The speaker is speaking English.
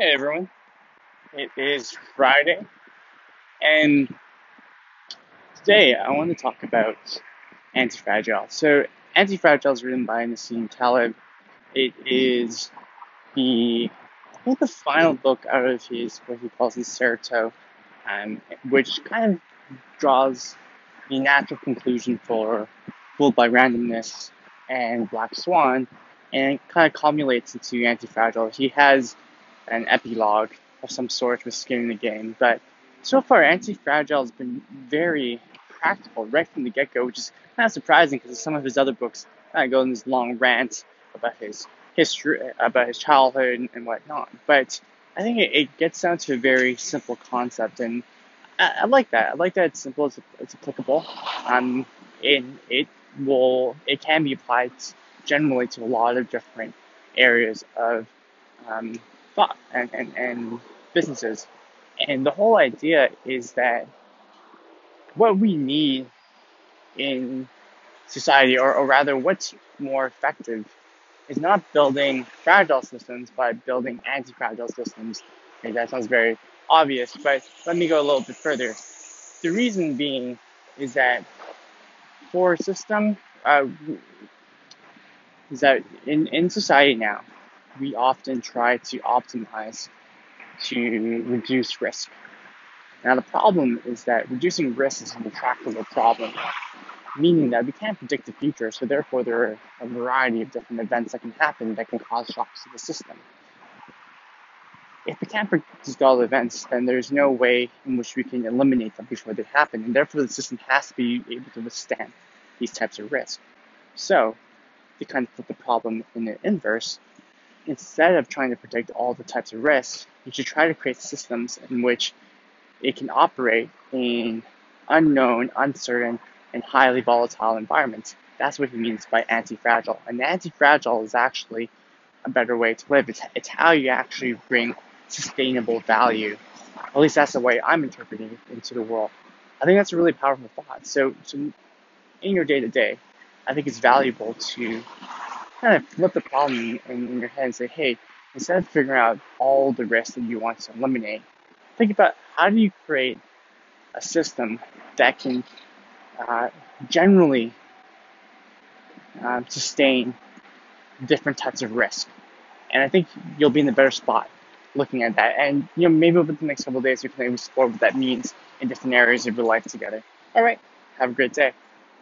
Hey everyone, it is Friday, and today I want to talk about Antifragile. So, Antifragile is written by Nassim Taleb. It is the, I think, the final book out of his what he calls his Incerto, um, which kind of draws the natural conclusion for Fooled by Randomness and Black Swan, and kind of culminates into Antifragile. He has an epilogue of some sort with skin in the game. But so far, Anti-Fragile has been very practical right from the get-go, which is kind of surprising because some of his other books kind of go in this long rant about his history, about his childhood and whatnot. But I think it, it gets down to a very simple concept, and I, I like that. I like that it's simple, it's, it's applicable. Um, it, it will, it can be applied generally to a lot of different areas of um, thought and, and, and businesses. And the whole idea is that what we need in society, or, or rather, what's more effective, is not building fragile systems, but building anti fragile systems. Maybe that sounds very obvious, but let me go a little bit further. The reason being is that for a system, uh, is that in, in society now, we often try to optimize to reduce risk. Now, the problem is that reducing risk is an intractable problem, meaning that we can't predict the future, so therefore, there are a variety of different events that can happen that can cause shocks to the system. If we can't predict all the events, then there's no way in which we can eliminate them before they happen, and therefore, the system has to be able to withstand these types of risks. So, to kind of put the problem in the inverse, instead of trying to predict all the types of risks, you should try to create systems in which it can operate in unknown, uncertain, and highly volatile environments. That's what he means by anti-fragile. And anti-fragile is actually a better way to live. It's, it's how you actually bring sustainable value. At least that's the way I'm interpreting it into the world. I think that's a really powerful thought. So, so in your day to day, I think it's valuable to kind of flip the problem in, in your head and say, hey, instead of figuring out all the risks that you want to eliminate, think about how do you create a system that can uh, generally uh, sustain different types of risk. And I think you'll be in a better spot looking at that. And you know, maybe over the next couple days we can explore what that means in different areas of your life together. All right, have a great day.